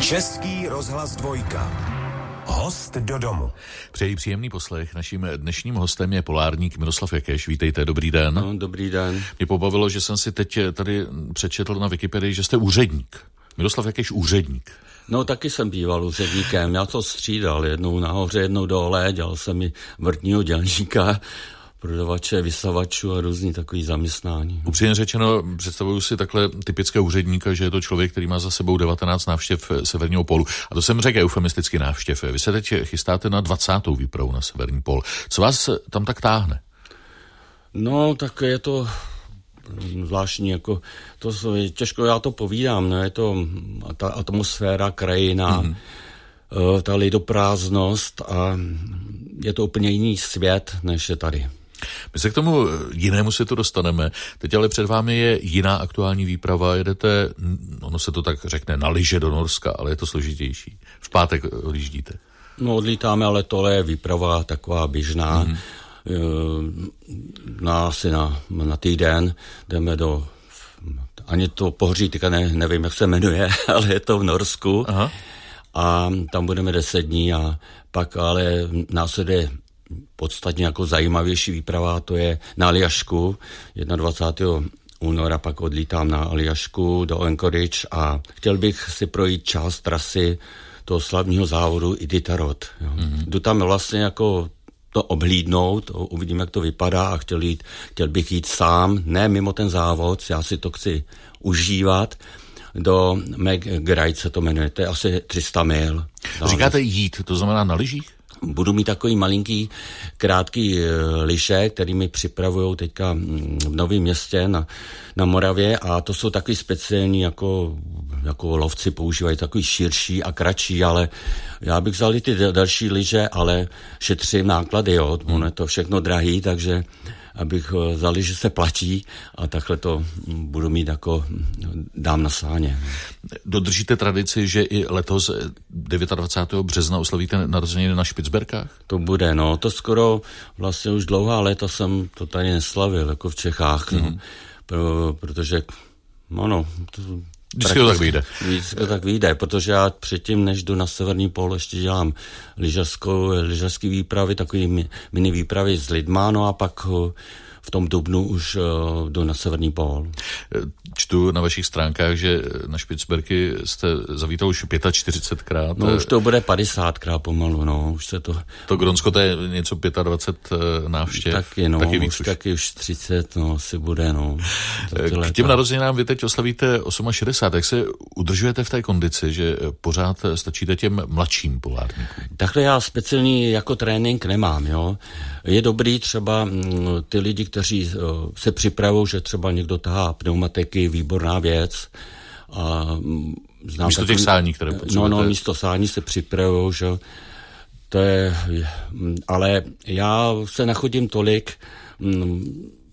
Český rozhlas dvojka. Host do domu. Přeji příjemný poslech. Naším dnešním hostem je polárník Miroslav Jakeš. Vítejte, dobrý den. No, dobrý den. Mě pobavilo, že jsem si teď tady přečetl na Wikipedii, že jste úředník. Miroslav Jakeš úředník. No taky jsem býval úředníkem, já to střídal, jednou nahoře, jednou dole, dělal jsem mi vrtního dělníka, prodavače, vysavačů a různý takový zaměstnání. Upřímně řečeno, představuju si takhle typické úředníka, že je to člověk, který má za sebou 19 návštěv severního polu. A to jsem řekl eufemisticky návštěv. Vy se teď chystáte na 20. výpravu na severní pol. Co vás tam tak táhne? No, tak je to zvláštní, jako to těžko já to povídám, no, je to ta atmosféra, krajina, mm-hmm. ta lidoprázdnost a je to úplně jiný svět, než je tady. My se k tomu jinému světu dostaneme. Teď ale před vámi je jiná aktuální výprava. Jedete, ono se to tak řekne, na lyže do Norska, ale je to složitější. V pátek odjíždíte. No odlítáme, ale tohle je výprava taková běžná. Mm-hmm. Na, asi na, na týden jdeme do ani to pohoří, teďka ne, nevím, jak se jmenuje, ale je to v Norsku. Aha. A tam budeme deset dní a pak ale následuje podstatně jako zajímavější výprava, to je na Aljašku 21. února pak odlítám na Aljašku do Anchorage a chtěl bych si projít část trasy toho slavního závodu Iditarod. Mm-hmm. Jdu tam vlastně jako to obhlídnout, uvidím, jak to vypadá a chtěl, jít, chtěl bych jít sám, ne mimo ten závod, já si to chci užívat, do McGride se to jmenuje, to je asi 300 mil. Říkáte jít, to znamená na lyžích? Budu mít takový malinký, krátký e, liše, který mi připravují teďka mm, v Novém městě na, na Moravě. A to jsou takový speciální, jako, jako lovci používají takový širší a kratší, ale já bych vzal i ty další liže, ale šetřím náklady, jo, ono je to všechno drahý, takže abych eh, vzali, že se platí a takhle to budu mít jako dám na sáně. Dodržíte tradici, že i letos 29. Eh, března oslavíte narozeniny na Špicberkách? To bude, no, to skoro vlastně už dlouhá léta jsem to tady neslavil, jako v Čechách, mm-hmm. no, mhm. pro, protože no, to, Vždycky to tak vyjde. Vždycky to tak vyjde, protože já předtím, než jdu na severní pól, ještě dělám lyžařskou, lyžařský výpravy, takový mini výpravy s lidma, no a pak v tom dubnu už uh, jdu na severní pól. Čtu na vašich stránkách, že na Špicberky jste zavítal už 45krát. No už to bude 50krát pomalu, no, už se to... To Gronsko to je něco 25 eh, návštěv. Taky, no, taky víc už, už. taky už 30, no, si bude, no. K těm narozeninám vy teď oslavíte 68, jak se udržujete v té kondici, že pořád stačíte těm mladším polárníkům? Takhle já speciální jako trénink nemám, jo. Je dobrý třeba mm, ty lidi, kteří eh, se připravují, že třeba někdo tahá pneumatiky, výborná věc. A mm, znám místo takový, těch sání, které potřebujete. No, no, místo sání se připravují, že to je, mm, ale já se nachodím tolik,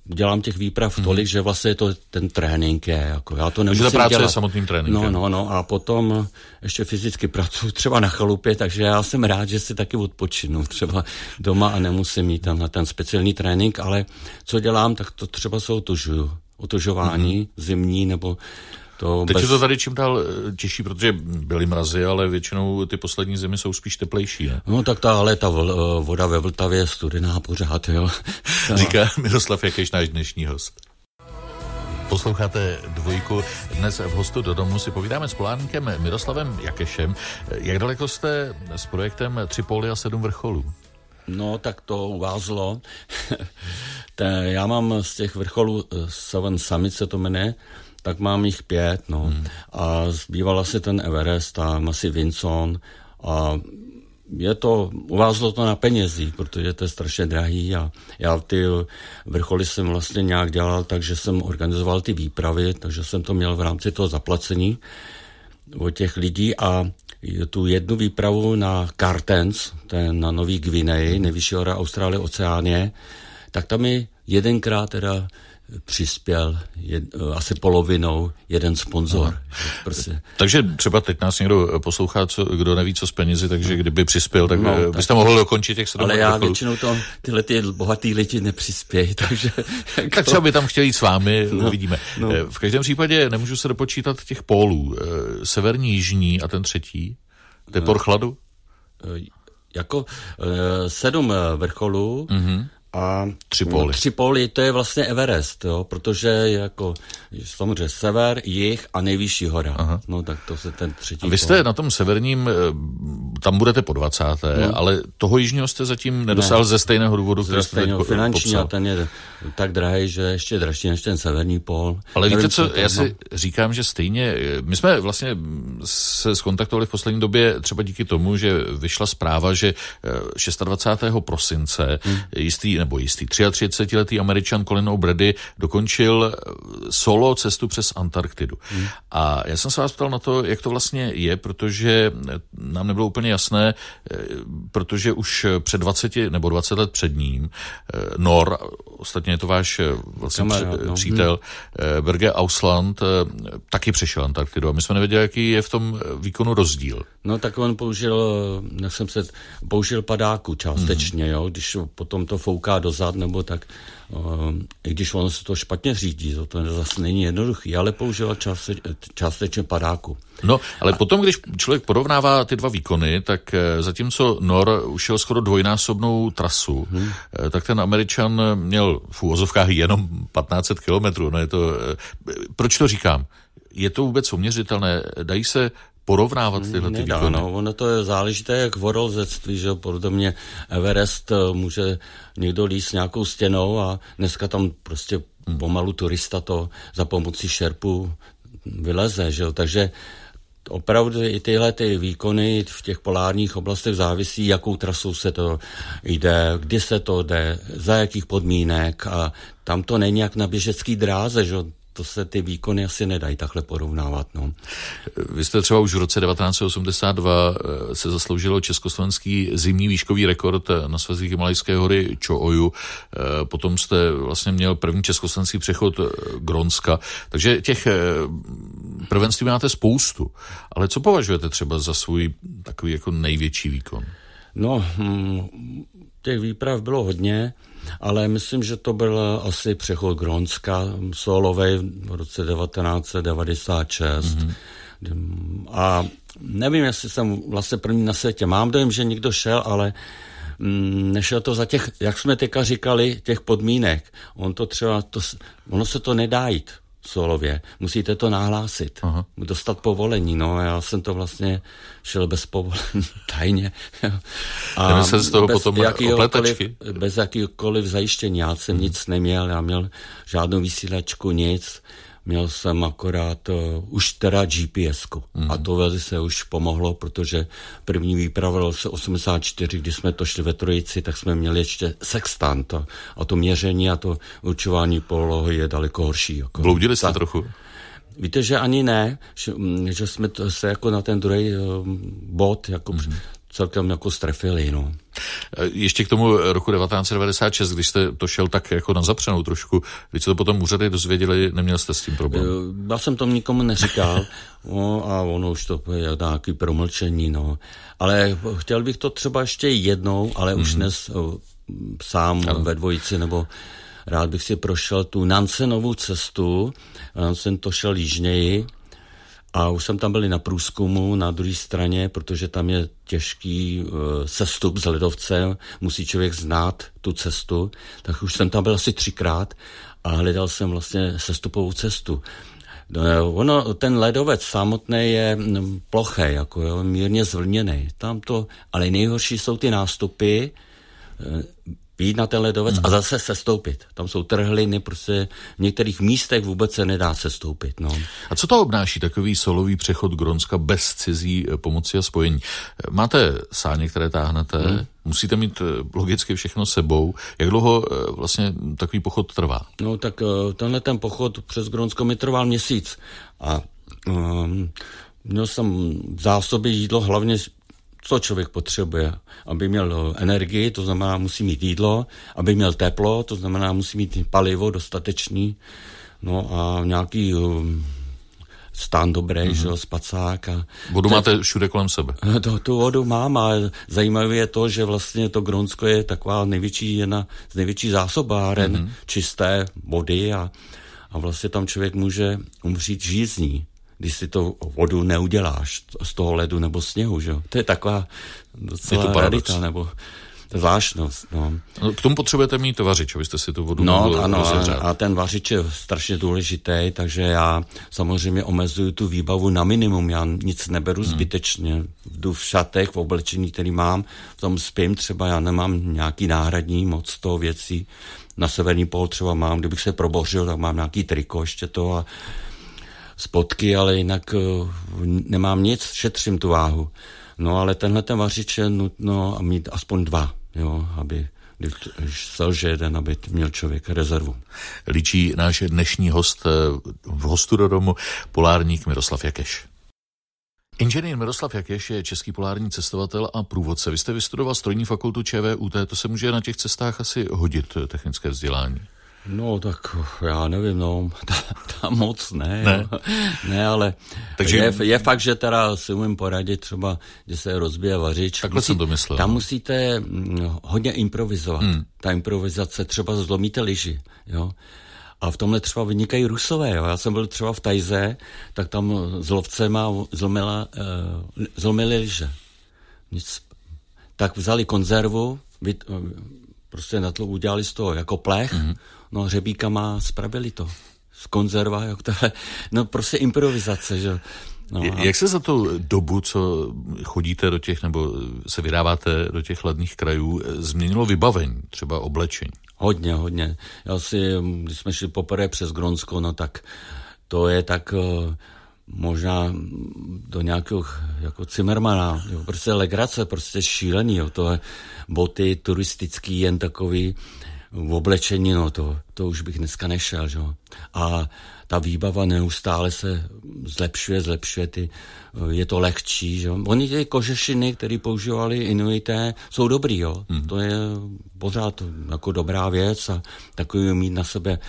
dělám těch výprav mm. tolik, že vlastně to ten trénink je. Jako já to nemusím Takže ta práce dělat. je samotným tréninkem. No, no, no a potom ještě fyzicky pracuji třeba na chalupě, takže já jsem rád, že si taky odpočinu třeba doma a nemusím mít tam na ten speciální trénink, ale co dělám, tak to třeba se otužuju. Otužování mm. zimní nebo to Teď bez... je to tady čím dál eh, těžší, protože byly mrazy, ale většinou ty poslední zimy jsou spíš teplejší. Ne? No tak ta, ale ta vl, eh, voda ve Vltavě je studená pořád, jo. Říká Miroslav Jakeš, náš dnešní host. Posloucháte dvojku. Dnes v hostu do domu si povídáme s polárníkem Miroslavem Jakešem. Jak daleko jste s projektem Tři póly a sedm vrcholů? No, tak to uvázlo. já mám z těch vrcholů eh, Seven Summit se to jmenuje, tak mám jich pět, no. Hmm. A zbývala se ten Everest a asi Vinson a je to, uvázlo to na penězí, protože to je strašně drahý a já ty vrcholy jsem vlastně nějak dělal, takže jsem organizoval ty výpravy, takže jsem to měl v rámci toho zaplacení od těch lidí a tu jednu výpravu na Cartens, ten na Nový Gvineji, nejvyšší hora Austrálie, Oceánie, tak tam mi jedenkrát teda přispěl jed, asi polovinou jeden sponzor. Prostě. Takže třeba teď nás někdo poslouchá, co, kdo neví, co s penězi, takže kdyby přispěl, tak no, byste tak, mohl dokončit těch sedm Ale já vrcholů. většinou to, tyhle ty bohatý lidi nepřispějí, takže... Jako... Tak třeba by tam chtěli jít s vámi, no, uvidíme. No. V každém případě nemůžu se dopočítat těch pólů. Severní, jižní a ten třetí? To je por chladu? Jako sedm vrcholů, mm-hmm a tři póly. Tři póly, to je vlastně Everest, jo, protože je jako samozřejmě sever, jih a nejvyšší hora. Aha. No tak to se ten třetí a Vy jste pól. na tom severním, eh, tam budete po 20. No. ale toho jižního jste zatím nedosáhl ne. ze stejného důvodu, který jste stejného, finanční popsal. a ten je tak drahý, že ještě dražší než ten severní pól. Ale Nevím, víte co, já si říkám, že stejně, my jsme vlastně se skontaktovali v poslední době třeba díky tomu, že vyšla zpráva, že 26. Eh, prosince hmm. jistý nebo jistý 33-letý američan Colin O'Brady dokončil eh, solo cestu přes Antarktidu. Hmm. A já jsem se vás ptal na to, jak to vlastně je, protože eh, nám nebylo úplně jasné, eh, protože už před 20 nebo 20 let před ním Nor, ostatně je to váš vlastně Kamarád, no. přítel, hmm. Berge Ausland, taky přešel Antarktidu a my jsme nevěděli, jaký je v tom výkonu rozdíl. No tak on použil, jak jsem se, použil padáku částečně, hmm. jo, když potom to fouká dozad, nebo tak, uh, i když ono se to špatně řídí, to, to zase není jednoduchý, ale použila částe, částečně padáku. No, ale potom, když člověk porovnává ty dva výkony, tak eh, zatímco Nor ušel skoro dvojnásobnou trasu, hmm. tak ten Američan měl v úvozovkách jenom 1500 kilometrů. No je to, proč to říkám? Je to vůbec uměřitelné? Dají se porovnávat tyhle ty výkony? No, ono to je záležité jak v horolezectví, že podle mě Everest eh, může někdo líst nějakou stěnou a dneska tam prostě pomalu turista to za pomocí šerpu vyleze, že takže opravdu i tyhle ty výkony v těch polárních oblastech závisí, jakou trasou se to jde, kdy se to jde, za jakých podmínek a tam to není jak na běžecký dráze, že to se ty výkony asi nedají takhle porovnávat. No. Vy jste třeba už v roce 1982 eh, se zasloužilo československý zimní výškový rekord eh, na svazích Himalajské hory Čooju. Eh, potom jste vlastně měl první československý přechod Gronska. Takže těch prvenství máte spoustu. Ale co považujete třeba za svůj takový jako největší výkon? No, hm, těch výprav bylo hodně ale myslím, že to byl asi přechod Grónska solovej v roce 1996. Mm-hmm. A nevím, jestli jsem vlastně první na světě. Mám dojem, že někdo šel, ale mm, nešel to za těch, jak jsme teďka říkali, těch podmínek. On to třeba, to, ono se to nedá jít solově. Musíte to nahlásit, Aha. dostat povolení. No, já jsem to vlastně šel bez povolení, tajně. A se z toho bez potom jakýkoliv, bez jakýkoliv zajištění. Já jsem hmm. nic neměl, já měl žádnou vysílačku, nic. Měl jsem akorát uh, už teda gps mm. a to velice se už pomohlo, protože první výprava v roce 84, když jsme to šli ve trojici, tak jsme měli ještě sextant a, a to měření a to určování polohy je daleko horší. Jako. Bloudili jste trochu? Víte, že ani ne, že, mm, že jsme to se jako na ten druhý uh, bod jako mm celkem jako strefili, no. E, ještě k tomu roku 1996, když jste to šel tak jako na zapřenou trošku, když se to potom úřady dozvěděli, neměl jste s tím problém? E, já jsem to nikomu neříkal no, a ono už to je nějaký promlčení, no. Ale chtěl bych to třeba ještě jednou, ale mm-hmm. už mhm. dnes sám ano. ve dvojici, nebo rád bych si prošel tu Nansenovou cestu, Nansen to šel jižněji, a už jsem tam byl na průzkumu na druhé straně, protože tam je těžký uh, sestup z ledovce, musí člověk znát tu cestu, tak už jsem tam byl asi třikrát a hledal jsem vlastně sestupovou cestu. No, ono, ten ledovec samotný je mm, plochý, jako jo, mírně zvlněný. Tam to, ale nejhorší jsou ty nástupy, eh, jít na ten ledovec mm. a zase sestoupit. Tam jsou trhliny, prostě v některých místech vůbec se nedá sestoupit. No. A co to obnáší takový solový přechod Gronska bez cizí eh, pomoci a spojení? Máte sáně, které táhnete, mm. musíte mít eh, logicky všechno sebou. Jak dlouho eh, vlastně takový pochod trvá? No tak tenhle ten pochod přes Gronsko mi trval měsíc a um, měl jsem v zásobě jídlo hlavně co člověk potřebuje. Aby měl energii, to znamená, musí mít jídlo, aby měl teplo, to znamená, musí mít palivo dostatečný, no a nějaký um, stán dobrý, mm-hmm. že spacák. A vodu máte všude kolem sebe. To, tu vodu mám a zajímavé je to, že vlastně to Gronsko je taková největší, jedna z největší zásobáren mm-hmm. čisté vody a, a vlastně tam člověk může umřít žízní když si to vodu neuděláš z toho ledu nebo sněhu, že jo. To je taková docela je to radita, nebo zvláštnost. No. no. K tomu potřebujete mít vařič, abyste si tu vodu No ano, rozehřát. a ten vařič je strašně důležitý, takže já samozřejmě omezuju tu výbavu na minimum, já nic neberu hmm. zbytečně. Jdu v šatech, v oblečení, který mám, v tom spím třeba, já nemám nějaký náhradní moc toho věcí. Na severní pol třeba mám, kdybych se probořil, tak mám nějaký triko ještě to a spotky, ale jinak uh, nemám nic, šetřím tu váhu. No ale tenhle ten vařič je nutno mít aspoň dva, jo, aby když selže jeden, aby měl člověk rezervu. Líčí náš dnešní host eh, v hostu do domu, polárník Miroslav Jakeš. Inženýr Miroslav Jakeš je český polární cestovatel a průvodce. Vy jste vystudoval strojní fakultu ČVUT, to se může na těch cestách asi hodit, eh, technické vzdělání. No, tak já nevím, no, tam moc ne, ne, ne ale Takže... je, je fakt, že teda si umím poradit třeba, když se rozbije vařič. Takhle Musí, jsem to myslel. Tam musíte mm, hodně improvizovat. Hmm. Ta improvizace, třeba zlomíte lyži, jo. A v tomhle třeba vynikají rusové. Jo. Já jsem byl třeba v Tajze, tak tam s lovcema zlomila, uh, zlomili lyže. Nic. Tak vzali konzervu, vy, prostě na to udělali z toho jako plech, mm-hmm no hřebíkama spravili to. Z konzerva, jak to no prostě improvizace, že No, a... Jak se za tu dobu, co chodíte do těch, nebo se vydáváte do těch ledných krajů, změnilo vybavení, třeba oblečení? Hodně, hodně. Já si, když jsme šli poprvé přes Gronsko, no tak to je tak uh, možná do nějakého jako Zimmermana, jo, prostě legrace, prostě šílený, jo, to je boty turistický, jen takový, v oblečení, no to, to už bych dneska nešel, že? A ta výbava neustále se zlepšuje, zlepšuje, ty, je to lehčí, že? Oni ty kožešiny, které používali Inuité, jsou dobrý, jo. Mm. To je pořád jako dobrá věc a takový mít na sebe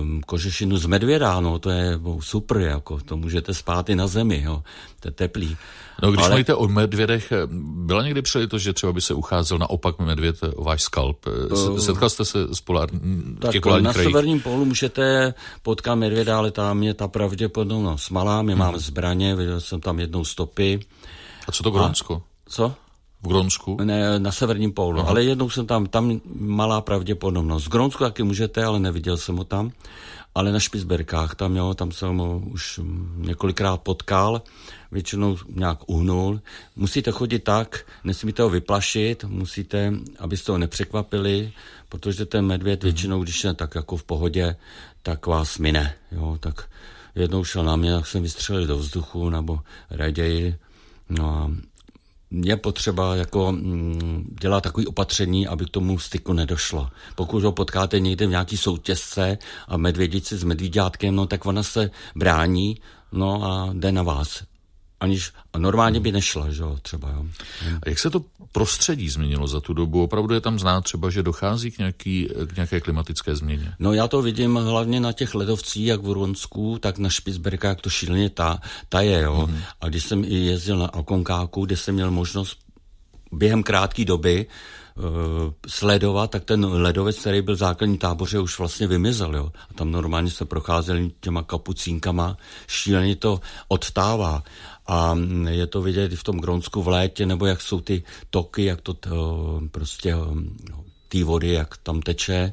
um, kožešinu z medvěda, no, to je super, jako, to můžete spát i na zemi, jo. To je teplý. No, když Ale... mluvíte o medvědech, byla někdy to, že třeba by se ucházel naopak medvěd o váš skalp? Uh, Setkal jste se s polár... tak na krajích? severním polu můžete potkat medvěda, ale tam je ta pravděpodobnost malá. My hmm. máme zbraně, viděl jsem tam jednou stopy. A co to Grónsko? Co? V Grónsku? Ne, na severním pólu, Aha. ale jednou jsem tam, tam malá pravděpodobnost. V Grónsku taky můžete, ale neviděl jsem ho tam. Ale na Špicberkách, tam, jo, tam jsem ho už několikrát potkal většinou nějak uhnul. Musíte chodit tak, nesmíte ho vyplašit, musíte, abyste ho nepřekvapili, protože ten medvěd mhm. většinou, když je tak jako v pohodě, tak vás mine. Jo, tak jednou šel na mě, tak jsem vystřelil do vzduchu, nebo raději. No a je potřeba jako mm, dělat takový opatření, aby k tomu styku nedošlo. Pokud ho potkáte někde v nějaký soutězce a medvědici s medvíďátkem, no tak ona se brání, no a jde na vás aniž a normálně by nešla, že jo, třeba. Jo. A jak se to prostředí změnilo za tu dobu? Opravdu je tam znát třeba, že dochází k, nějaký, k nějaké klimatické změně? No já to vidím hlavně na těch ledovcích, jak v Ronsku, tak na Špicberkách to šíleně ta, ta je, jo. Mm. A když jsem i jezdil na Alkonkáku, kde jsem měl možnost během krátké doby sledovat, tak ten ledovec, který byl v základní táboře, už vlastně vymizel. Jo? A tam normálně se procházeli těma kapucínkama, šíleně to odtává a je to vidět v tom Gronsku v létě, nebo jak jsou ty toky, jak to, to prostě no, ty vody, jak tam teče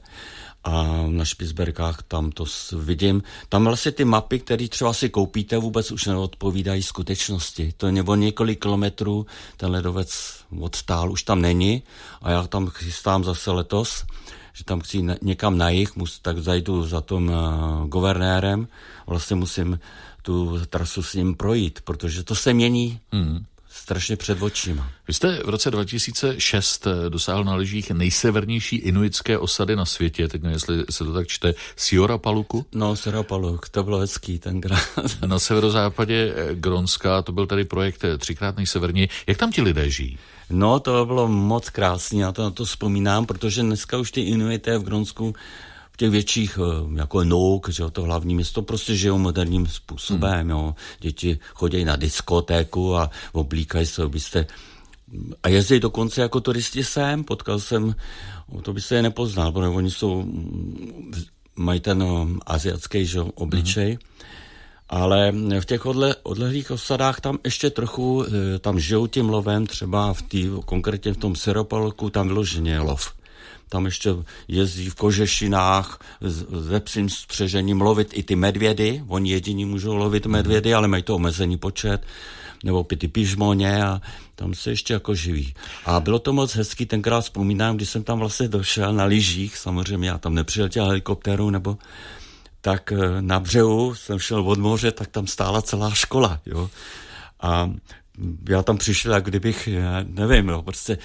a na Špicberkách tam to vidím. Tam vlastně ty mapy, které třeba si koupíte, vůbec už neodpovídají skutečnosti. To je nebo několik kilometrů, ten ledovec odstál, už tam není a já tam chystám zase letos, že tam chci někam na jich, tak zajdu za tom uh, guvernérem, vlastně musím tu trasu s ním projít, protože to se mění. Mm. Strašně před očima. Vy jste v roce 2006 dosáhl na lyžích nejsevernější inuitské osady na světě, teď nevím, jestli se to tak čte, Siora Paluku? No, Siora Paluk, to bylo hezký tenkrát. na severozápadě Gronska, to byl tady projekt třikrát nejseverněji. Jak tam ti lidé žijí? No, to bylo moc krásné, já to na to vzpomínám, protože dneska už ty Inuité v Gronsku v těch větších, eh, jako je Nouk, že jo, to hlavní město, prostě žijou moderním způsobem, hmm. jo. Děti chodí na diskotéku a oblíkají se, byste a jezdí dokonce jako turisti sem, potkal jsem, to by se je nepoznal, protože oni jsou, mají ten um, asiatský že, obličej, hmm. ale v těch odle, odlehlých osadách tam ještě trochu, eh, tam žijou tím lovem, třeba v tý, konkrétně v tom Seropalku, tam vyloženě lov tam ještě jezdí v kožešinách ze psím střežením lovit i ty medvědy. Oni jediní můžou lovit medvědy, ale mají to omezený počet nebo ty pižmoně a tam se ještě jako živí. A bylo to moc hezký, tenkrát vzpomínám, když jsem tam vlastně došel na lyžích, samozřejmě já tam nepřiletěl helikoptéru, nebo tak eh, na břehu jsem šel od moře, tak tam stála celá škola, jo. A já tam přišel, jak kdybych, nevím, jo, prostě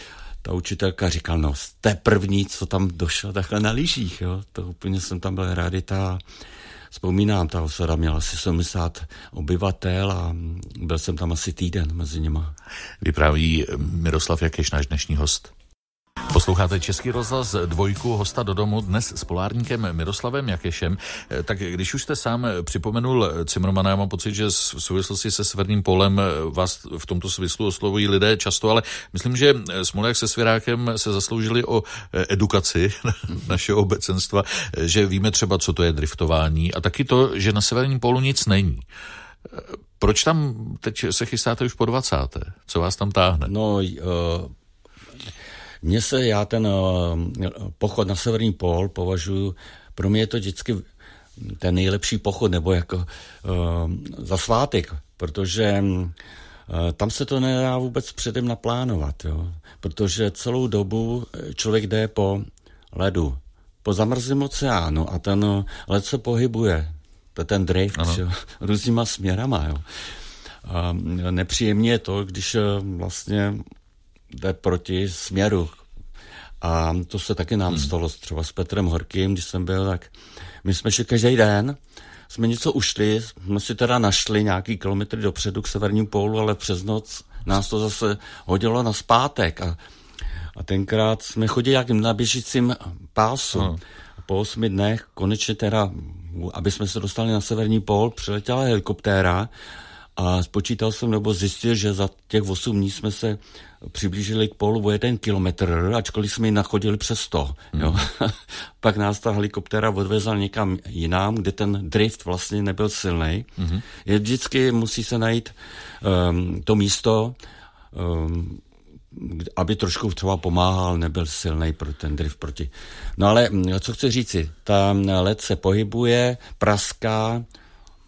ta učitelka říkala, no jste první, co tam došel takhle na lyžích, jo. To úplně jsem tam byl rarita. Vzpomínám, ta osada měla asi 70 obyvatel a byl jsem tam asi týden mezi nima. Vypráví Miroslav Jakeš, náš dnešní host. Posloucháte Český rozhlas dvojku hosta do domu dnes s polárníkem Miroslavem Jakešem. Eh, tak když už jste sám připomenul Cimrmana, já mám pocit, že v souvislosti se Severním polem vás v tomto smyslu oslovují lidé často, ale myslím, že Smolák se Svěrákem se zasloužili o eh, edukaci našeho obecenstva, eh, že víme třeba, co to je driftování a taky to, že na Severním polu nic není. Proč tam teď se chystáte už po 20. Co vás tam táhne? No, uh mně se, já ten uh, pochod na severní pól považuji, pro mě je to vždycky ten nejlepší pochod, nebo jako uh, za svátek, protože uh, tam se to nedá vůbec předem naplánovat, jo? protože celou dobu člověk jde po ledu, po zamrzlém oceánu a ten led se pohybuje, to je ten drift, jo? různýma směrama. Jo? A nepříjemně je to, když vlastně jde proti směru. A to se taky nám hmm. stalo třeba s Petrem Horkým, když jsem byl, tak my jsme šli každý den, jsme něco ušli, jsme si teda našli nějaký kilometry dopředu k severním pólu, ale přes noc nás to zase hodilo na zpátek a, a tenkrát jsme chodili jak na běžícím pásu. Hmm. Po osmi dnech konečně teda, aby jsme se dostali na severní pól, přiletěla helikoptéra a spočítal jsem nebo zjistil, že za těch 8 dní jsme se přiblížili k polu o jeden kilometr, ačkoliv jsme ji nachodili přes 100. Mm. Jo. Pak nás ta helikoptéra odvezla někam jinam, kde ten drift vlastně nebyl silný. Mm. Je vždycky musí se najít um, to místo, um, aby trošku třeba pomáhal, nebyl silný pro ten drift proti. No ale co chci říci, ta led se pohybuje, praská,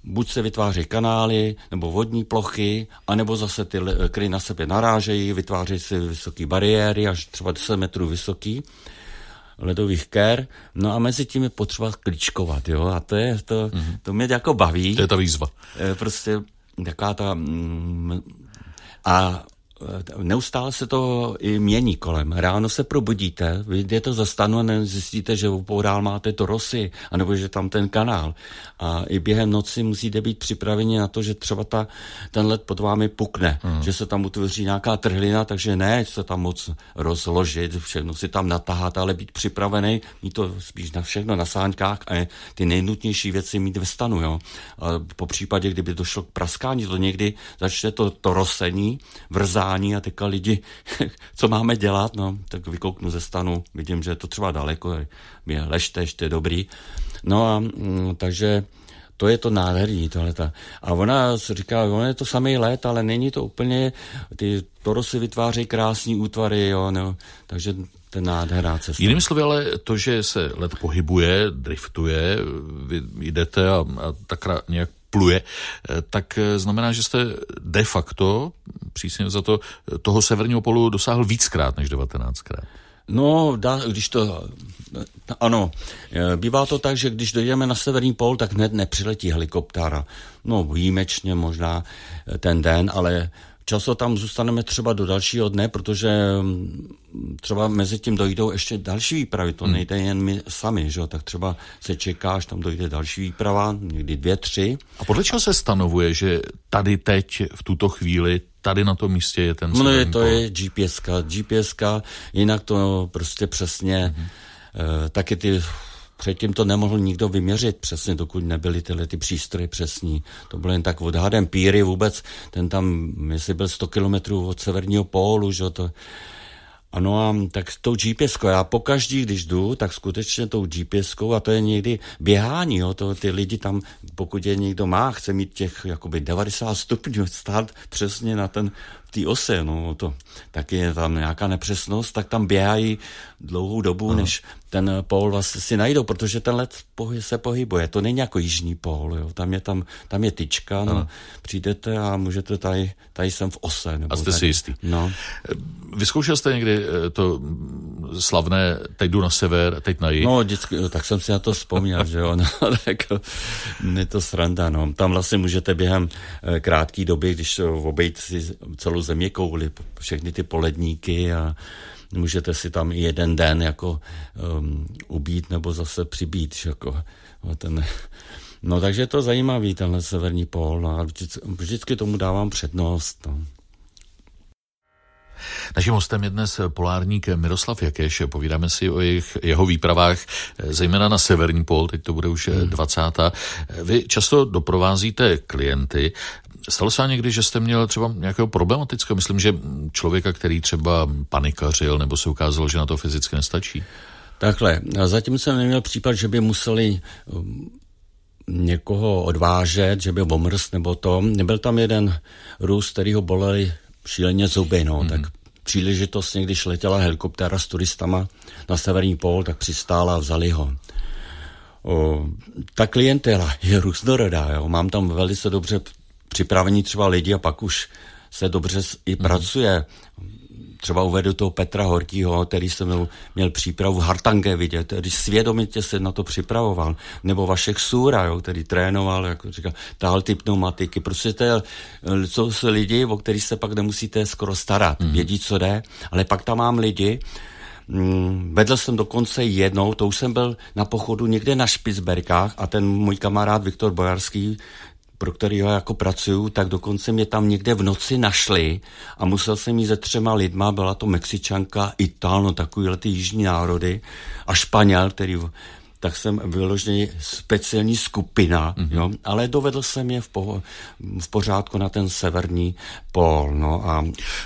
buď se vytváří kanály nebo vodní plochy, anebo zase ty kry na sebe narážejí, vytvářejí se vysoké bariéry, až třeba 10 metrů vysoký ledových ker, no a mezi tím je potřeba klíčkovat, jo, a to je, to, mm-hmm. to mě jako baví. To je ta výzva. E, prostě taková ta, mm, a neustále se to i mění kolem. Ráno se probudíte, jdete za stanu a zjistíte, že upodál máte to rosy, anebo že tam ten kanál. A i během noci musíte být připraveni na to, že třeba ta, ten led pod vámi pukne, hmm. že se tam utvoří nějaká trhlina, takže ne se tam moc rozložit, všechno si tam natáhat, ale být připravený, mít to spíš na všechno na sáňkách a ty nejnutnější věci mít ve stanu. Jo. A po případě, kdyby došlo k praskání, to někdy začne to, to rosení, vrzá stání a teďka lidi, co máme dělat, no, tak vykouknu ze stanu, vidím, že je to třeba daleko, je lešte, ještě dobrý. No a mm, takže to je to nádherný, tohleta. A ona říká, ono je to samý let, ale není to úplně, ty torosy vytvářejí krásný útvary, jo, no, takže ten nádherná cesta. Jinými slovy, ale to, že se let pohybuje, driftuje, vy jdete a, a tak nějak pluje, eh, tak eh, znamená, že jste de facto, přísně za to, toho severního polu dosáhl víckrát než 19krát. No, dá, když to, ano, eh, bývá to tak, že když dojdeme na severní pol, tak hned nepřiletí helikoptára. No, výjimečně možná ten den, ale často tam zůstaneme třeba do dalšího dne, protože třeba mezi tím dojdou ještě další výpravy, to hmm. nejde jen my sami, že? tak třeba se čeká, až tam dojde další výprava, někdy dvě, tři. A podle čeho se stanovuje, že tady teď v tuto chvíli tady na tom místě je ten No je, to je GPS, GPS, jinak to prostě přesně, hmm. taky ty Předtím to nemohl nikdo vyměřit přesně, dokud nebyly tyhle ty přístroje přesní. To bylo jen tak odhadem. Píry vůbec, ten tam, jestli byl 100 kilometrů od severního pólu, že to, ano a tak tou gps já pokaždý, když jdu, tak skutečně tou gps a to je někdy běhání, jo, to ty lidi tam, pokud je někdo má, chce mít těch jakoby 90 stupňů, stát přesně na ten té ose, no to taky je tam nějaká nepřesnost, tak tam běhají dlouhou dobu, Aha. než ten pól vlastně si najdou, protože ten let se pohybuje. To není jako jižní pól, jo. Tam je, tam, tam je tyčka, no, přijdete a můžete tady, tady jsem v ose. Nebo a jste tady. si jistý. No. Vyzkoušel jste někdy eh, to slavné, teď jdu na sever, teď na jih? No, vždycky, tak jsem si na to vzpomněl, že jo, no, tak je to sranda, no. Tam vlastně můžete během eh, krátké doby, když obejít si celou země kouli, všechny ty poledníky a můžete si tam i jeden den jako um, ubít nebo zase přibít, jako no, ten, no takže je to zajímavý, tenhle severní pól, no, a vždycky, vždycky tomu dávám přednost, no. Naším hostem je dnes polárník Miroslav Jakeš. Povídáme si o jejich, jeho výpravách, zejména na severní pól, teď to bude už hmm. 20. Vy často doprovázíte klienty. Stalo se někdy, že jste měl třeba nějakého problematického, myslím, že člověka, který třeba panikařil nebo se ukázalo, že na to fyzicky nestačí? Takhle, zatím jsem neměl případ, že by museli um, někoho odvážet, že by omrz nebo to. Nebyl tam jeden Rus, který ho boleli šíleně zuby, no, mm-hmm. tak příležitostně, když letěla helikoptéra s turistama na severní pól, tak přistála a vzali ho. O, ta klientela je různorodá, jo. mám tam velice dobře připravení třeba lidi a pak už se dobře i mm. pracuje. Třeba uvedu toho Petra Horkýho, který se mnou měl přípravu v Hartange vidět, když svědomitě se na to připravoval. Nebo Vašek Sůra, jo, který trénoval, jako říká, tahal ty pneumatiky. Prostě to je, jsou se lidi, o kterých se pak nemusíte skoro starat. Mm. Vědí, co jde, ale pak tam mám lidi, Mm, vedl jsem dokonce jednou, to už jsem byl na pochodu někde na Špicberkách a ten můj kamarád Viktor Bojarský, pro kterého jako pracuju, tak dokonce mě tam někde v noci našli a musel jsem jí se třema lidma, byla to Mexičanka, Ital, no takovýhle ty jižní národy a Španěl, který tak jsem vyloženě speciální skupina, mm-hmm. jo, ale dovedl jsem je v, po, v pořádku na ten severní pól, no a...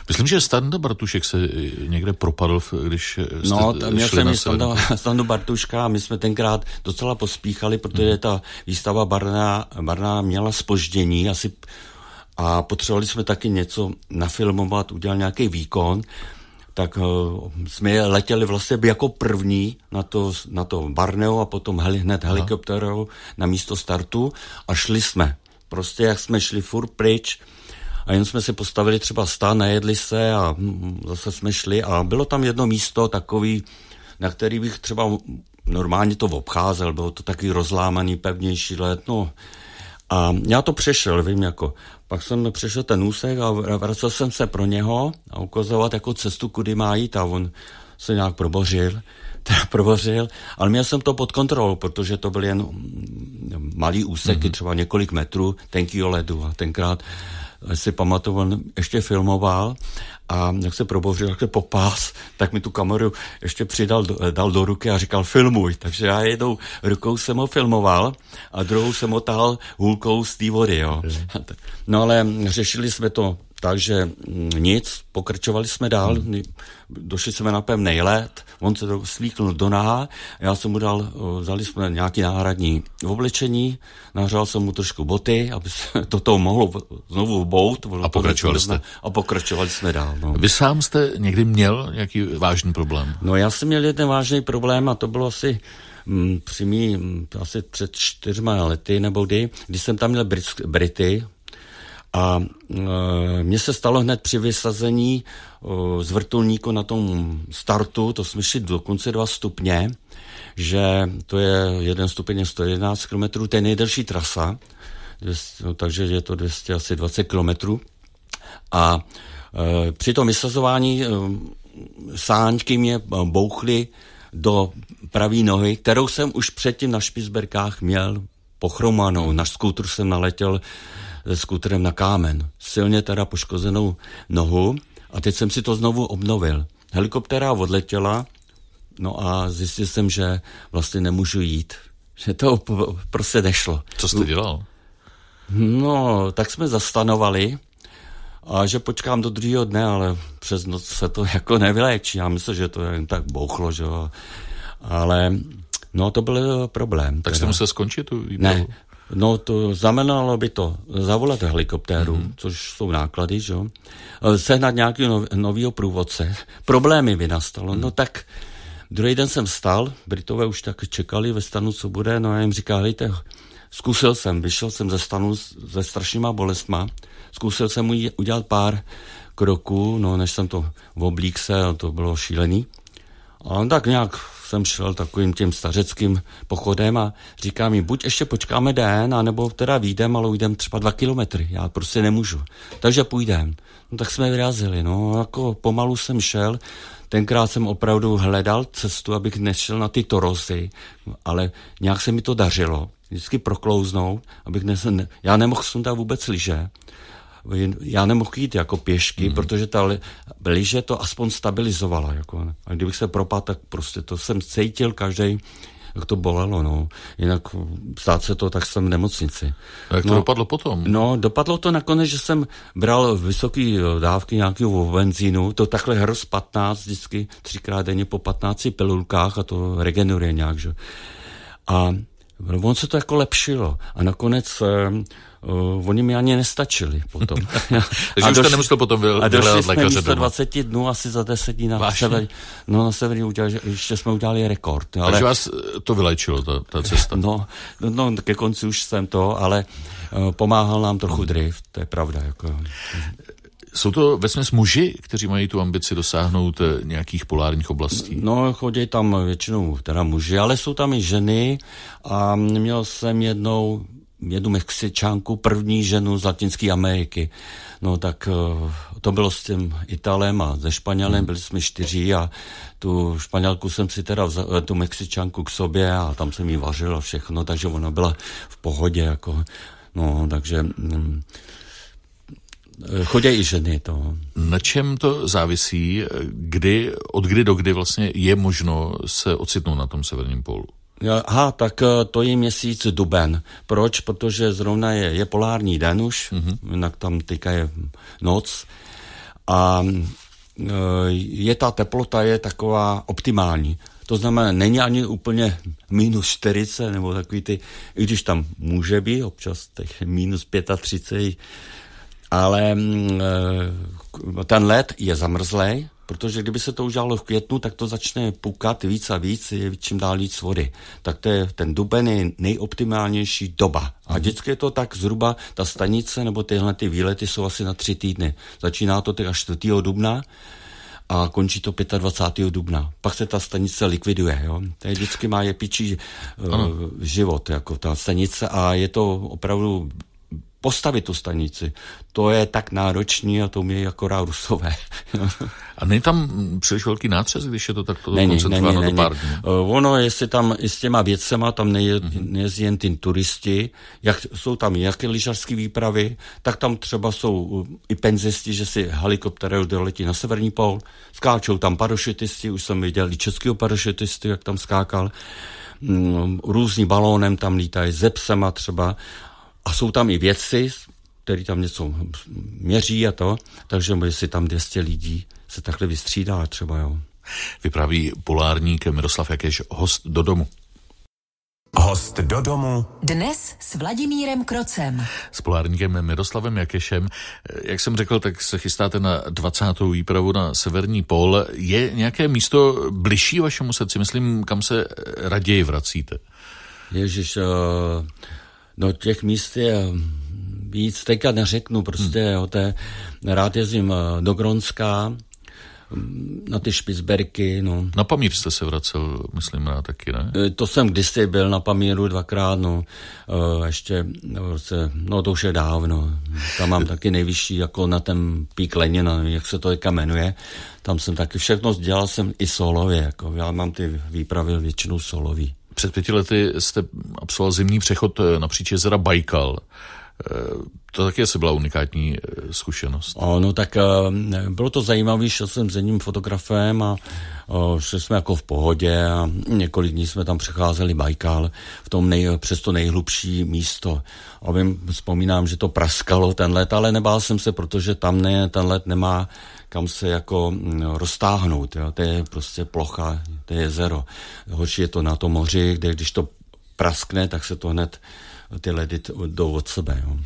Myslím, že Standa Bartušek se někde propadl, když jste No, měl jsem Standa, Standu Bartuška a my jsme tenkrát docela pospíchali, protože mm. ta výstava Barna, Barna měla spoždění asi a potřebovali jsme taky něco nafilmovat, udělat nějaký výkon, tak uh, jsme letěli vlastně jako první na to, na to Barneo a potom heli, hned helikopterou na místo startu a šli jsme. Prostě jak jsme šli furt pryč a jen jsme si postavili třeba stán, najedli se a hm, zase jsme šli a bylo tam jedno místo takový, na který bych třeba normálně to obcházel, bylo to taky rozlámaný, pevnější let, no a já to přešel, vím, jako, pak jsem přešel ten úsek a vracel jsem se pro něho a ukazovat jako cestu, kudy má jít. A on se nějak probořil, teda probořil, ale měl jsem to pod kontrolou, protože to byl jen mm, malý úseky, mm-hmm. třeba několik metrů tenkýho ledu. A tenkrát si pamatuju, on ještě filmoval a jak se probořil, jak se popás, tak mi tu kameru ještě přidal, dal do ruky a říkal filmuj. Takže já jednou rukou jsem ho filmoval a druhou jsem ho tahal hůlkou z té vody. Jo. No ale řešili jsme to takže mm, nic, pokračovali jsme dál, hmm. došli jsme na pevný let, on se svítl do náha, já jsem mu dal, vzali jsme nějaký náhradní oblečení, nahřál jsem mu trošku boty, aby se toto mohlo znovu bout. A pokračovali jste. A pokračovali jsme dál. No. Vy sám jste někdy měl nějaký vážný problém? No já jsem měl jeden vážný problém a to bylo asi mm, při mý, mm, asi před čtyřma lety nebo kdy, když jsem tam měl Brity, a e, mně se stalo hned při vysazení e, z vrtulníku na tom startu, to jsme šli dokonce dva stupně, že to je jeden stupeň 111 km, to je nejdelší trasa, no, takže je to 220 km. A e, při tom vysazování e, sáňky mě bouchly do pravé nohy, kterou jsem už předtím na Špicberkách měl pochromanou. Na skútru jsem naletěl se skútrem na kámen. Silně teda poškozenou nohu a teď jsem si to znovu obnovil. Helikoptéra odletěla, no a zjistil jsem, že vlastně nemůžu jít. Že to prostě nešlo. Co jste dělal? No, tak jsme zastanovali a že počkám do druhého dne, ale přes noc se to jako nevyléčí. Já myslím, že to jen tak bouchlo, že jo. Ale no to byl problém. Tak teda. jste musel skončit tu výpravu? Ne, No to znamenalo by to zavolat helikoptéru, mm-hmm. což jsou náklady, že jo, sehnat nějaký nov, novýho průvodce. Problémy by nastalo. Mm. No tak druhý den jsem stal, Britové už tak čekali ve stanu, co bude, no a jim říká, hejte, zkusil jsem, vyšel jsem ze stanu se strašnýma bolestma, zkusil jsem udělat pár kroků, no než jsem to oblík se, to bylo šílený. A tak nějak jsem šel takovým tím stařeckým pochodem a říká mi, buď ještě počkáme den, anebo teda výjdem, ale ujdem třeba dva kilometry. Já prostě nemůžu. Takže půjdem. No tak jsme vyrazili, no jako pomalu jsem šel, tenkrát jsem opravdu hledal cestu, abych nešel na ty torosy, ale nějak se mi to dařilo. Vždycky proklouznout, abych ne, já nemohl sundat vůbec liže já nemohl jít jako pěšky, mm. protože ta liže to aspoň stabilizovala. Jako, a kdybych se propadl, tak prostě to jsem cítil každý jak to bolelo, no. Jinak stát se to, tak jsem v nemocnici. A jak to no, dopadlo potom? No, dopadlo to nakonec, že jsem bral vysoké eh, dávky nějakého benzínu, to takhle hrz 15, vždycky třikrát denně po 15 pilulkách a to regeneruje nějak, že. A on se to jako lepšilo. A nakonec eh, Uh, oni mi ani nestačili potom. Takže už jste nemusel potom lékaře A došli jsme místo 20 dnů asi za 10 dní na sever, no na severní udělali, ještě jsme udělali rekord. Ale, Takže vás to vylečilo, ta, ta cesta? No, no, no, ke konci už jsem to, ale uh, pomáhal nám trochu drift, to je pravda. Jako. Jsou to ve muži, kteří mají tu ambici dosáhnout eh, nějakých polárních oblastí? No, chodí tam většinou teda muži, ale jsou tam i ženy a měl jsem jednou jednu Mexičánku, první ženu z Latinské Ameriky. No tak eh, to bylo s tím Italem a ze Španělem, hmm. byli jsme čtyři a tu Španělku jsem si teda vzal, eh, tu Mexičanku k sobě a tam jsem jí vařil a všechno, takže ona byla v pohodě, jako, no, takže hm, chodí i ženy to. Na čem to závisí, kdy, od kdy do kdy vlastně je možno se ocitnout na tom severním pólu? Aha, tak eh, to je měsíc duben. Proč? Protože zrovna je, je polární den už, mm-hmm. jinak tam teďka je noc. A eh, je ta teplota je taková optimální. To znamená, není ani úplně minus 40, nebo takový ty, i když tam může být občas těch minus 35, ale mm, eh, ten led je zamrzlej, Protože kdyby se to udělalo v květnu, tak to začne pukat víc a víc, je čím dál víc vody. Tak to je, ten duben je nejoptimálnější doba. A mhm. vždycky je to tak zhruba, ta stanice nebo tyhle ty výlety jsou asi na tři týdny. Začíná to až 4. dubna a končí to 25. dubna. Pak se ta stanice likviduje. Jo? To je vždycky má je pičí uh, život, jako ta stanice a je to opravdu postavit tu stanici. To je tak náročný a to mě akorát rusové. a není tam příliš velký nátřes, když je to takto koncentrováno do pár dní? Uh, ono, jestli tam i s těma věcema tam neje, mm-hmm. nejezdí jen ty turisti, jak, jsou tam jaké lyžařské výpravy, tak tam třeba jsou uh, i penzisti, že si helikopterou doletí na severní pol, skáčou tam parašutisti, už jsem viděl i českého parašutisty, jak tam skákal, mm, různý balónem tam lítají, ze psema třeba a jsou tam i vědci, který tam něco měří a to, takže si tam 200 lidí se takhle vystřídá třeba, jo. Vypráví polárník Miroslav Jakeš, host do domu. Host do domu. Dnes s Vladimírem Krocem. S polárníkem Miroslavem Jakešem. Jak jsem řekl, tak se chystáte na 20. výpravu na severní pól. Je nějaké místo bližší vašemu srdci? Myslím, kam se raději vracíte? Ježíš, uh No těch míst je víc, teďka neřeknu prostě, hmm. jo, té, rád jezdím eh, do Gronska, na ty špicberky, no. Na Pamír jste se vracel, myslím, na taky, ne? E, to jsem kdysi byl na Pamíru dvakrát, no, e, ještě, no to už je dávno, tam mám taky nejvyšší, jako na ten pík Lenina, jak se to jaka jmenuje, tam jsem taky všechno dělal jsem i solově, jako já mám ty výpravy většinou solový. Před pěti lety jste absolvoval zimní přechod eh, napříč jezera Bajkal. Eh, to taky asi byla unikátní eh, zkušenost. no tak bylo to zajímavé, šel jsem s jedním fotografem a šli jsme jako v pohodě a několik dní jsme tam přecházeli Bajkal v tom nej, přes to nejhlubší místo. A vím, vzpomínám, že to praskalo ten let, ale nebál jsem se, protože tam ne, ten let nemá kam se jako mm, roztáhnout. Jo. To je prostě plocha, to je jezero. Horší je to na tom moři, kde když to praskne, tak se to hned ty ledy jdou od sebe. Jo.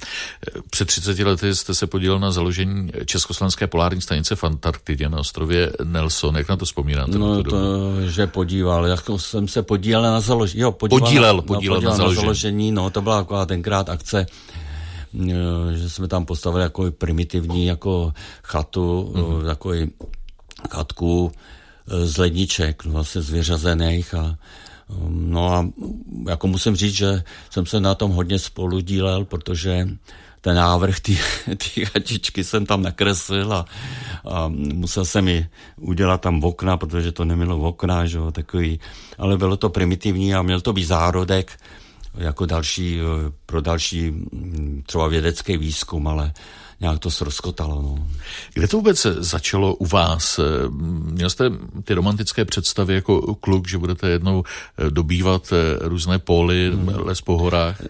Před 30 lety jste se podílel na založení Československé polární stanice v Antarktidě na ostrově Nelson. Jak na to vzpomínáte? No to, že podíval. Jako jsem se podílel na založení. Jo, podíval, podílel, no, podílel, podílel na, založení. na založení. No, to byla taková tenkrát akce že jsme tam postavili jako primitivní jako chatu, mm-hmm. takový chatku e, z ledniček, vlastně z vyřazených a No a jako musím říct, že jsem se na tom hodně spolu dílel, protože ten návrh té chatičky jsem tam nakreslil a, a musel jsem ji udělat tam okna, protože to nemělo v okna, že jo, takový, ale bylo to primitivní a měl to být zárodek jako další, eh, pro další mm, třeba vědecký výzkum, ale nějak to srozkotalo. No. Kde to vůbec začalo u vás? Měl jste ty romantické představy jako kluk, že budete jednou eh, dobývat eh, různé póly, hmm. les po horách?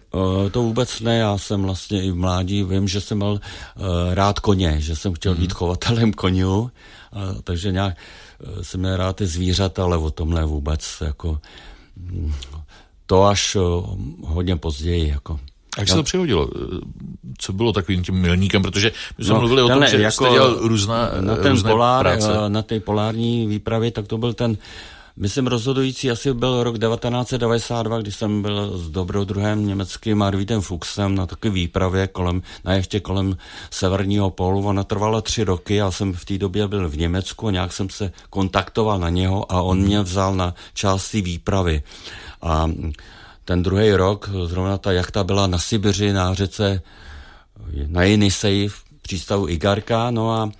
To vůbec ne, já jsem vlastně i v mládí, vím, že jsem měl rád koně, že jsem chtěl hmm. být chovatelem konňů, takže nějak jsem měl rád ty zvířata, ale o tomhle vůbec jako mm, to až eh, hodně později. Jako. A jak se to přihodilo? Co bylo takovým tím milníkem? Protože my jsme no, mluvili o tom, že jako jste dělal různá, na ten různé polár, práce. Eh, na té polární výpravě, tak to byl ten Myslím, rozhodující asi byl rok 1992, když jsem byl s dobrodruhem německým Arvidem Fuchsem na takové výpravě kolem, na ještě kolem severního pólu. Ona trvala tři roky, já jsem v té době byl v Německu, nějak jsem se kontaktoval na něho a on mě vzal na část té výpravy. A ten druhý rok, zrovna ta jachta byla na Sibiři, na řece na Jenisej, v přístavu Igarka, no a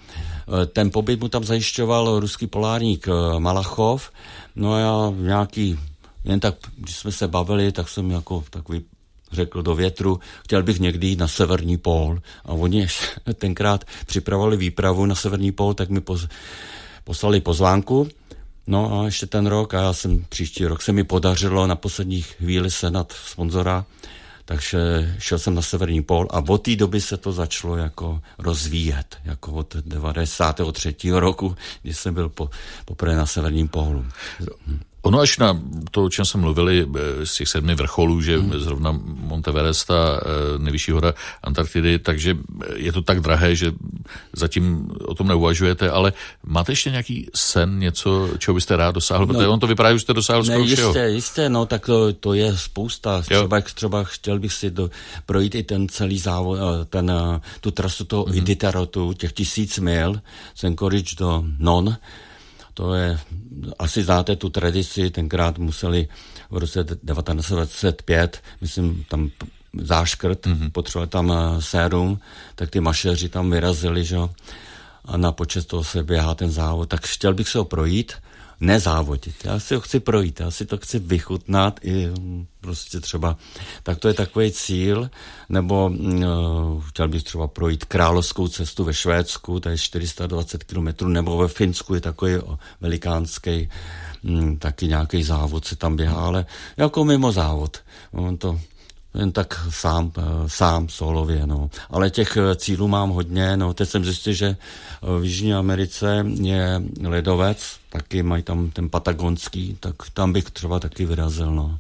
e, ten pobyt mu tam zajišťoval ruský polárník e, Malachov, no a já nějaký, jen tak, když jsme se bavili, tak jsem jako takový řekl do větru, chtěl bych někdy jít na severní pól. A oni tenkrát připravovali výpravu na severní pól, tak mi poz, poslali pozvánku No a ještě ten rok, a já jsem příští rok se mi podařilo na poslední chvíli senat sponzora, takže šel jsem na Severní pól a od té doby se to začalo jako rozvíjet, jako od 93. roku, kdy jsem byl po, poprvé na Severním pólu. Ono až na to, o čem jsme mluvili, eh, z těch sedmi vrcholů, že hmm. zrovna Monteverest a eh, nejvyšší hora Antarktidy, takže je to tak drahé, že zatím o tom neuvažujete, ale máte ještě nějaký sen, něco, čeho byste rád dosáhl? No, protože on to vypadá, že jste dosáhl skoro ne, jistě, jistě, no tak to, to je spousta. Třeba, třeba chtěl bych si do, projít i ten celý závod, eh, ten, tu trasu toho hmm. Iditarotu, těch tisíc mil, Senkorič do Non, to je, asi znáte tu tradici, tenkrát museli v roce 1925, myslím, tam záškrt, mm-hmm. potřebovali tam eh, sérum, tak ty mašeři tam vyrazili, že a na počet toho se běhá ten závod, tak chtěl bych se ho projít nezávodit. Já si ho chci projít, já si to chci vychutnat i mm, prostě třeba, tak to je takový cíl, nebo uh, chtěl bych třeba projít královskou cestu ve Švédsku, to je 420 km, nebo ve Finsku je takový velikánský um, taky nějaký závod se tam běhá, ale jako mimo závod. On to jen tak sám, eh, sám solově, no. Ale těch eh, cílů mám hodně, no. Teď jsem zjistil, že eh, v Jižní Americe je ledovec, taky mají tam ten patagonský, tak tam bych třeba taky vyrazil, no.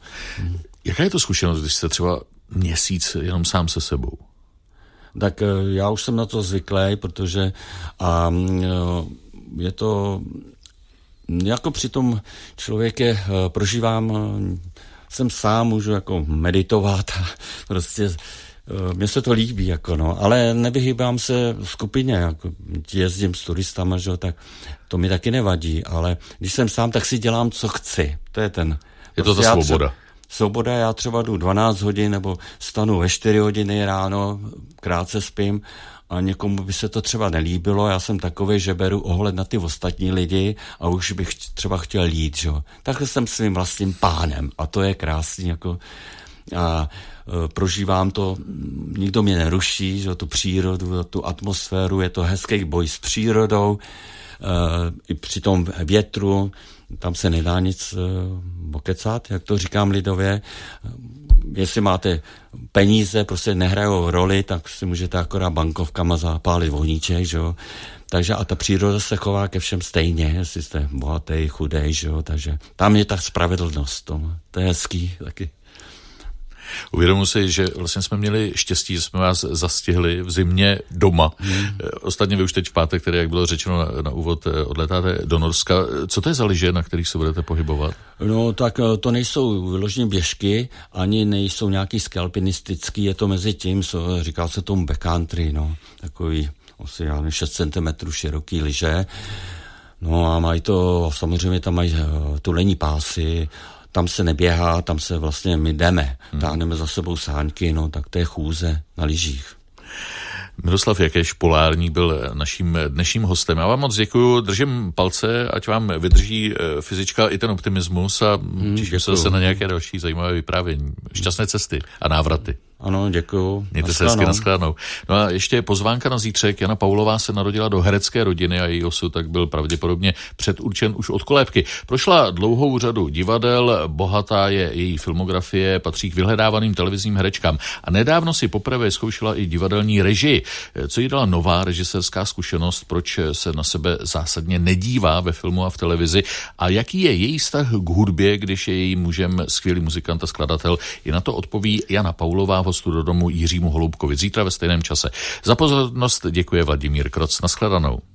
Jaká je to zkušenost, když jste třeba měsíc jenom sám se sebou? Tak já už jsem na to zvyklý, protože a, je to jako přitom člověk je, prožívám jsem sám, můžu jako meditovat a prostě mně se to líbí, jako no, ale nevyhýbám se skupině, jako jezdím s turistama, že, tak to mi taky nevadí, ale když jsem sám, tak si dělám, co chci. To je ten... Je to ta prostě svoboda. Třeba, svoboda, já třeba jdu 12 hodin nebo stanu ve 4 hodiny ráno, krátce spím a někomu by se to třeba nelíbilo, já jsem takový, že beru ohled na ty ostatní lidi a už bych třeba chtěl jít, že? Takhle jsem svým vlastním pánem a to je krásný, jako a e, prožívám to, nikdo mě neruší, že tu přírodu, tu atmosféru, je to hezký boj s přírodou, e, i při tom větru, tam se nedá nic e, bokecat, jak to říkám lidově. Jestli máte peníze, prostě nehrajou roli, tak si můžete akorát bankovkama zapálit voníček, že jo. Takže a ta příroda se chová ke všem stejně, jestli jste bohatý, chudej, že jo, takže tam je ta spravedlnost, to, to je hezký taky. Uvědomuji si, že vlastně jsme měli štěstí, že jsme vás zastihli v zimě doma. Hmm. Ostatně vy už teď v pátek, který, jak bylo řečeno na, na úvod, eh, odletáte do Norska. Co to je za liže, na kterých se budete pohybovat? No, tak eh, to nejsou vyloženě běžky, ani nejsou nějaký skalpinistický, je to mezi tím, co říká se tomu backcountry, no, takový asi já nevím, 6 cm široký liže. No a mají to, samozřejmě tam mají tulení pásy, tam se neběhá, tam se vlastně my jdeme, hmm. táhneme za sebou sáňky, no tak to je chůze na lyžích. Miroslav Jakeš, polárník, byl naším dnešním hostem. Já vám moc děkuji, držím palce, ať vám vydrží eh, fyzička i ten optimismus a hmm, těším se zase na nějaké další zajímavé vyprávění. Šťastné cesty a návraty. Ano, děkuju. Mějte se hezky naschledanou. No a ještě pozvánka na zítřek. Jana Paulová se narodila do herecké rodiny a její osud tak byl pravděpodobně předurčen už od kolébky. Prošla dlouhou řadu divadel, bohatá je její filmografie, patří k vyhledávaným televizním herečkám a nedávno si poprvé zkoušela i divadelní režii. Co jí dala nová režisérská zkušenost, proč se na sebe zásadně nedívá ve filmu a v televizi a jaký je její vztah k hudbě, když je jejím mužem skvělý muzikant a skladatel, i na to odpoví Jana Paulová hostu do domu Jiřímu Holubkovi zítra ve stejném čase. Za pozornost děkuje Vladimír Kroc. Naschledanou.